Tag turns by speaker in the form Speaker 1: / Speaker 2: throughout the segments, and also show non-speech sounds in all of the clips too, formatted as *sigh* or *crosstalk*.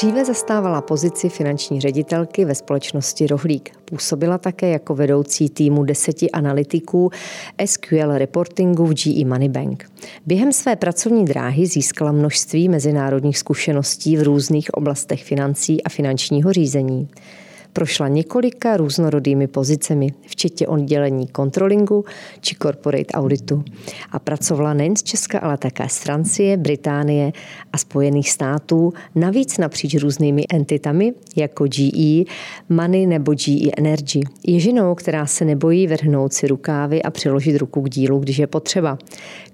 Speaker 1: Dříve zastávala pozici finanční ředitelky ve společnosti Rohlík. Působila také jako vedoucí týmu deseti analytiků SQL reportingu v GE Money Bank. Během své pracovní dráhy získala množství mezinárodních zkušeností v různých oblastech financí a finančního řízení. Prošla několika různorodými pozicemi, včetně oddělení kontrolingu či corporate auditu. A pracovala nejen z Česka, ale také z Francie, Británie a Spojených států, navíc napříč různými entitami, jako GE, Money nebo GE Energy. Je ženou, která se nebojí vrhnout si rukávy a přiložit ruku k dílu, když je potřeba.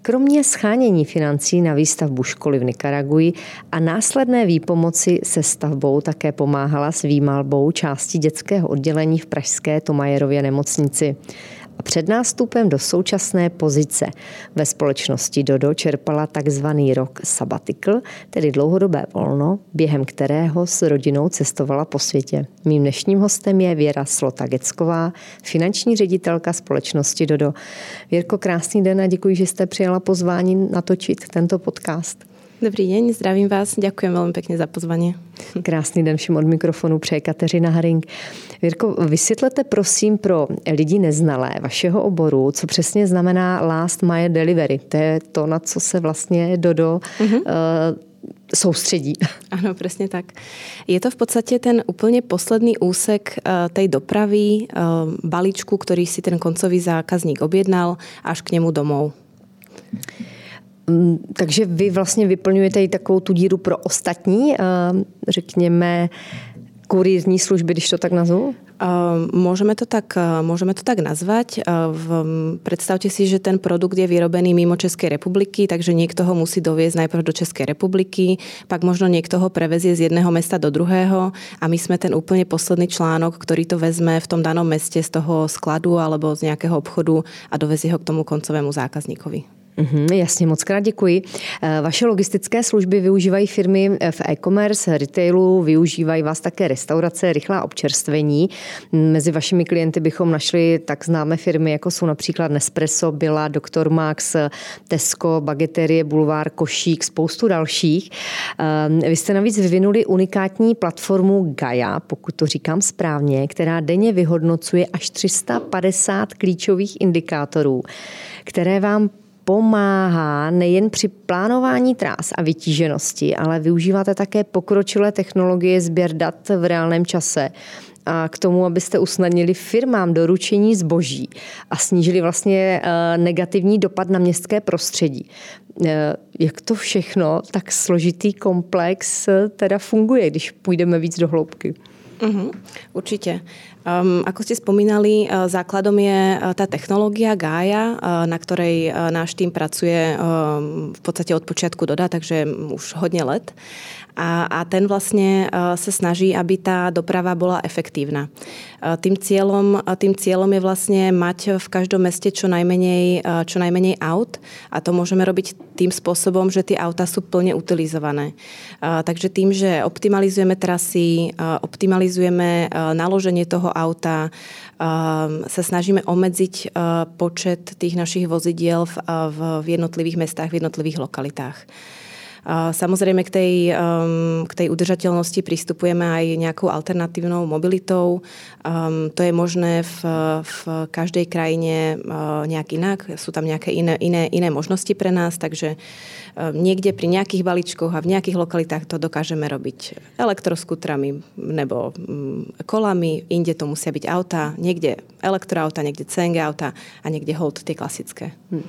Speaker 1: Kromě schánění financí na výstavbu školy v Nikaraguji a následné výpomoci se stavbou také pomáhala s výmalbou části dětského oddělení v pražské Tomajerově nemocnici a před nástupem do současné pozice ve společnosti Dodo čerpala takzvaný rok sabbatical, tedy dlouhodobé volno, během kterého s rodinou cestovala po světě. Mým dnešním hostem je Věra Slotagecková, finanční ředitelka společnosti Dodo. Věrko, krásný den a děkuji, že jste přijala pozvání natočit tento podcast.
Speaker 2: Dobrý deň, zdravím vás, ďakujem veľmi pekne za pozvanie.
Speaker 1: Krásný den všem od mikrofonu přeje Kateřina Haring. Jirko, vysvětlete prosím pro lidi neznalé vašeho oboru, co přesně znamená last mile delivery. To je to, na co se vlastně Dodo uh-huh. uh, soustředí. *laughs*
Speaker 2: Áno, presne tak. Je to v podstate ten úplne posledný úsek uh, tej dopravy, uh, balíčku, ktorý si ten koncový zákazník objednal až k nemu domov.
Speaker 1: Mm, takže vy vlastně vyplňujete i takovou tu díru pro ostatní, řekněme, kurýrní služby, když to tak nazvu?
Speaker 2: Môžeme to tak, môžeme to tak nazvať. Predstavte si, že ten produkt je vyrobený mimo Českej republiky, takže niekto ho musí doviezť najprv do Českej republiky, pak možno niekto ho prevezie z jedného mesta do druhého a my sme ten úplne posledný článok, ktorý to vezme v tom danom meste z toho skladu alebo z nejakého obchodu a dovezie ho k tomu koncovému zákazníkovi.
Speaker 1: Mm, jasně, moc krát děkuji. Eh, vaše logistické služby využívají firmy eh, v e-commerce, retailu, využívají vás také restaurace, rychlá občerstvení. Mezi vašimi klienty bychom našli tak známé firmy, jako jsou například Nespresso, Bila, Dr. Max, Tesco, Bageterie, Bulvár, Košík, spoustu dalších. Eh, vy jste navíc vyvinuli unikátní platformu Gaia, pokud to říkám správně, která denně vyhodnocuje až 350 klíčových indikátorů, které vám pomáhá nejen při plánování trás a vytíženosti, ale využíváte také pokročilé technologie sběr dat v reálném čase a k tomu, abyste usnadnili firmám doručení zboží a snížili vlastně eh, negativní dopad na městské prostředí. Eh, jak to všechno, tak složitý komplex eh, teda funguje, když půjdeme víc do hloubky?
Speaker 2: Uh-huh, určite. Um, ako ste spomínali, uh, základom je uh, tá technológia Gaia, uh, na ktorej náš tým pracuje uh, v podstate od počiatku doda, takže už hodne let a, a ten vlastne sa snaží, aby tá doprava bola efektívna. Tým cieľom, tým cieľom je vlastne mať v každom meste čo najmenej, čo najmenej aut a to môžeme robiť tým spôsobom, že tie auta sú plne utilizované. Takže tým, že optimalizujeme trasy, optimalizujeme naloženie toho auta, sa snažíme obmedziť počet tých našich vozidiel v jednotlivých mestách, v jednotlivých lokalitách. Samozrejme k tej, um, k tej udržateľnosti pristupujeme aj nejakou alternatívnou mobilitou. Um, to je možné v, v každej krajine uh, nejak inak. Sú tam nejaké iné, iné, iné možnosti pre nás, takže um, niekde pri nejakých balíčkoch a v nejakých lokalitách to dokážeme robiť elektroskutrami nebo um, kolami, inde to musia byť auta, niekde elektroauta, niekde CNG auta a niekde hold tie klasické. Hmm.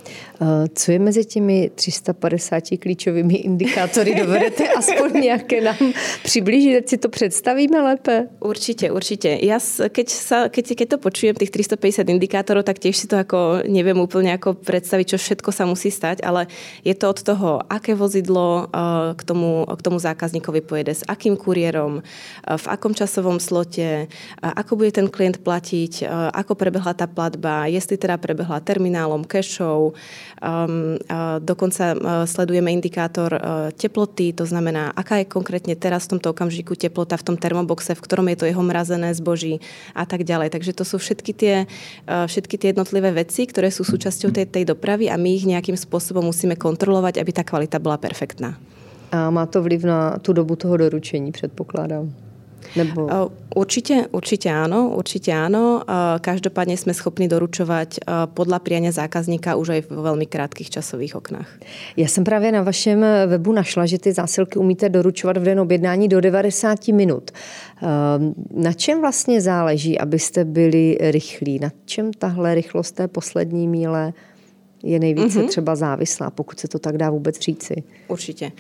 Speaker 1: Co je mezi těmi 350 klíčovými indikátory dovedete aspoň nejaké nám približiť, že si to predstavíme lépe?
Speaker 2: Určite, určite. Ja keď, sa, keď, keď to počujem, tých 350 indikátorov, tak tiež si to ako neviem úplne ako predstaviť, čo všetko sa musí stať, ale je to od toho, aké vozidlo uh, k tomu, k tomu zákazníkovi pojede, s akým kuriérom, uh, v akom časovom slote, uh, ako bude ten klient platiť, ako prebehla tá platba, jestli teda prebehla terminálom, cashou, um, dokonca sledujeme indikátor teploty, to znamená, aká je konkrétne teraz v tomto okamžiku teplota v tom termoboxe, v ktorom je to jeho mrazené zboží a tak ďalej. Takže to sú všetky tie, eh, všetky tie jednotlivé veci, ktoré sú súčasťou tej, tej dopravy a my ich nejakým spôsobom musíme kontrolovať, aby tá kvalita bola perfektná.
Speaker 1: A má to vliv na tu dobu toho doručení, předpokládám.
Speaker 2: Nebo... Určite, určite áno, určite áno. Každopádne sme schopní doručovať podľa priania zákazníka už aj v veľmi krátkých časových oknách.
Speaker 1: Já jsem právě na vašem webu našla, že ty zásilky umíte doručovat v den objednání do 90 minut. Na čem vlastně záleží, abyste byli rychlí? Na čem tahle rychlost té poslední míle je nejvíce mm-hmm. třeba závislá, pokud se to tak dá vůbec říci.
Speaker 2: Určite.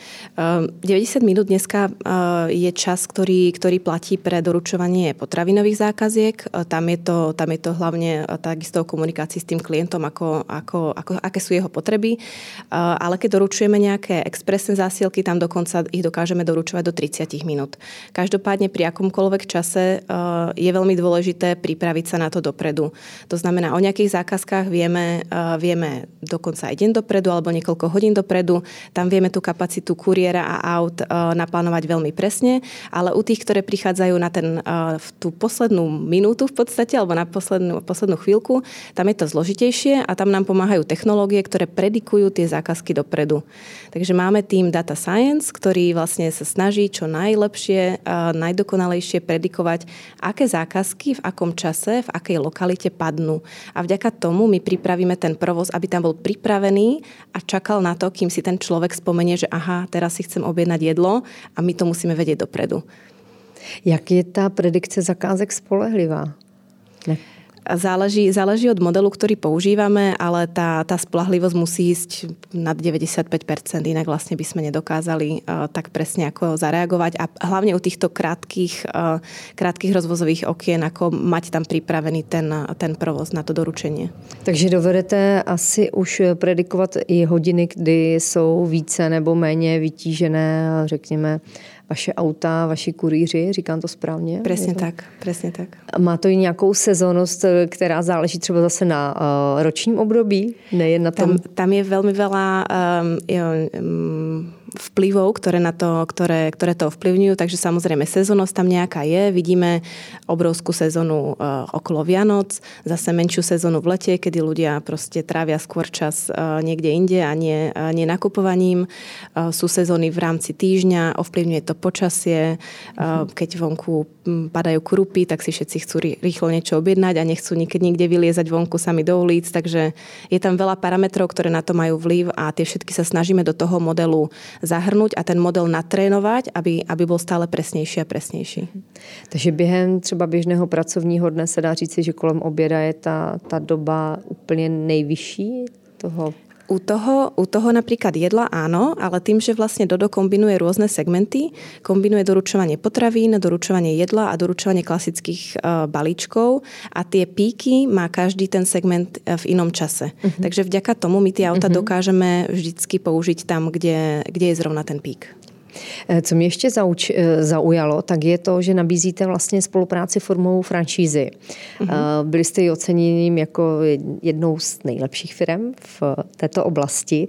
Speaker 2: 90 minút dneska je čas, ktorý, ktorý platí pre doručovanie potravinových zákaziek. Tam je to, tam je to hlavne takisto o komunikácii s tým klientom, ako, ako, ako, aké sú jeho potreby. Ale keď doručujeme nejaké expresné zásielky, tam dokonca ich dokážeme doručovať do 30 minút. Každopádne pri akomkoľvek čase je veľmi dôležité pripraviť sa na to dopredu. To znamená, o nejakých zákazkách vieme, vieme dokonca aj deň dopredu alebo niekoľko hodín dopredu. Tam vieme tú kapacitu kuriéra a aut uh, naplánovať veľmi presne, ale u tých, ktoré prichádzajú na ten, uh, v tú poslednú minútu v podstate, alebo na poslednú, poslednú chvíľku, tam je to zložitejšie a tam nám pomáhajú technológie, ktoré predikujú tie zákazky dopredu. Takže máme tým Data Science, ktorý vlastne sa snaží čo najlepšie, uh, najdokonalejšie predikovať, aké zákazky v akom čase, v akej lokalite padnú. A vďaka tomu my pripravíme ten provoz, aby tam bol pripravený a čakal na to, kým si ten človek spomenie, že aha, teraz si chcem objednať jedlo a my to musíme vedieť dopredu.
Speaker 1: Jak je tá predikce zakázek spolehlivá?
Speaker 2: Ne. Záleží, záleží od modelu, ktorý používame, ale tá, tá spolahlivosť musí ísť nad 95%, inak vlastne by sme nedokázali uh, tak presne ako zareagovať a hlavne u týchto krátkých, uh, krátkých rozvozových okien, ako mať tam pripravený ten, ten provoz na to doručenie.
Speaker 1: Takže dovedete asi už predikovat i hodiny, kdy jsou více nebo méně vytížené, řekněme, vaše auta, vaši kurýři, říkám to správně?
Speaker 2: Presne to... tak, presne tak.
Speaker 1: Má to i nějakou sezónnosť, která záleží třeba zase na uh, ročním období, nejen na tom?
Speaker 2: Tam, tam je veľmi veľa um, um, vplyvov, ktoré, na to, ktoré, ktoré to ovplyvňujú, takže samozrejme sezónnosť tam nejaká je. Vidíme obrovskú sezónu uh, okolo Vianoc, zase menšiu sezónu v lete, kedy ľudia proste trávia skôr čas uh, niekde inde a nie, nie nakupovaním. Uh, sú sezóny v rámci týždňa, ovplyvňuje to počasie, uh, keď vonku padajú krupy, tak si všetci chcú rýchlo niečo objednať a nechcú nikdy nikde vyliezať vonku sami do ulic, takže je tam veľa parametrov, ktoré na to majú vplyv a tie všetky sa snažíme do toho modelu zahrnúť a ten model natrénovať, aby, aby bol stále presnejší a presnejší.
Speaker 1: Takže během třeba běžného pracovního dne se dá říci, že kolem oběda je ta, ta doba úplně nejvyšší toho
Speaker 2: u toho, u toho napríklad jedla áno, ale tým, že vlastne Dodo kombinuje rôzne segmenty, kombinuje doručovanie potravín, doručovanie jedla a doručovanie klasických uh, balíčkov a tie píky má každý ten segment e, v inom čase. Uh-huh. Takže vďaka tomu my tie auta uh-huh. dokážeme vždycky použiť tam, kde, kde je zrovna ten pík.
Speaker 1: Eh, co mě ještě zauč, eh, zaujalo, tak je to, že nabízíte vlastně spolupráci formou franšízy. Mm-hmm. Byli jste ji oceněným jako jednou z nejlepších firm v této oblasti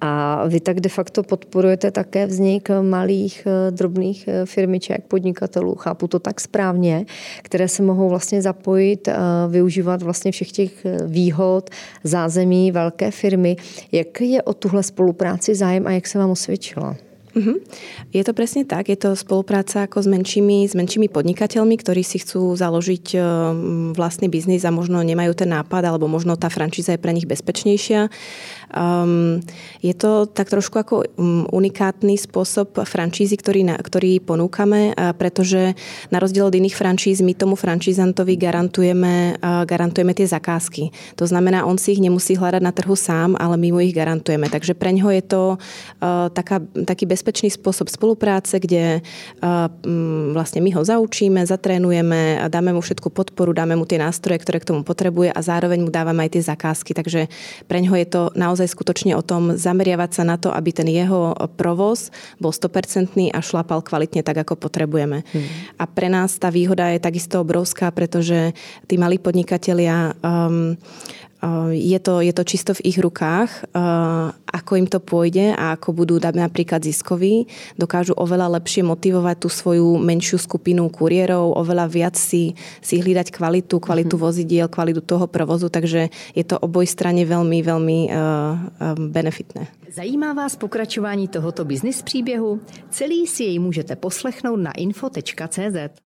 Speaker 1: a vy tak de facto podporujete také vznik malých drobných firmiček, podnikatelů, chápu to tak správně, které se mohou vlastně zapojit, využívat vlastně všech těch výhod, zázemí velké firmy. Jak je o tuhle spolupráci zájem a jak se vám osvědčila?
Speaker 2: Uh-huh. Je to presne tak. Je to spolupráca ako s menšími, s menšími podnikateľmi, ktorí si chcú založiť e, vlastný biznis a možno nemajú ten nápad, alebo možno tá franšíza je pre nich bezpečnejšia. Um, je to tak trošku ako um, unikátny spôsob franšízy, ktorý, na, ktorý ponúkame, pretože na rozdiel od iných franšíz my tomu franšízantovi garantujeme, garantujeme tie zakázky. To znamená, on si ich nemusí hľadať na trhu sám, ale my mu ich garantujeme. Takže pre ňo je to uh, taká, taký bezpečný spôsob spolupráce, kde uh, um, vlastne my ho zaučíme, zatrénujeme, dáme mu všetku podporu, dáme mu tie nástroje, ktoré k tomu potrebuje a zároveň mu dávame aj tie zakázky. Takže pre ňo je to naozaj skutočne o tom zameriavať sa na to, aby ten jeho provoz bol 100% a šlapal kvalitne tak, ako potrebujeme. Hmm. A pre nás tá výhoda je takisto obrovská, pretože tí malí podnikatelia um, je to, je to čisto v ich rukách, ako im to pôjde a ako budú napríklad ziskoví. Dokážu oveľa lepšie motivovať tú svoju menšiu skupinu kuriérov, oveľa viac si, si hľadať kvalitu, kvalitu mm-hmm. vozidiel, kvalitu toho provozu, takže je to oboj strane veľmi, veľmi uh, benefitné.
Speaker 1: Zajímá vás pokračování tohoto biznis příběhu? Celý si jej můžete poslechnout na info.cz.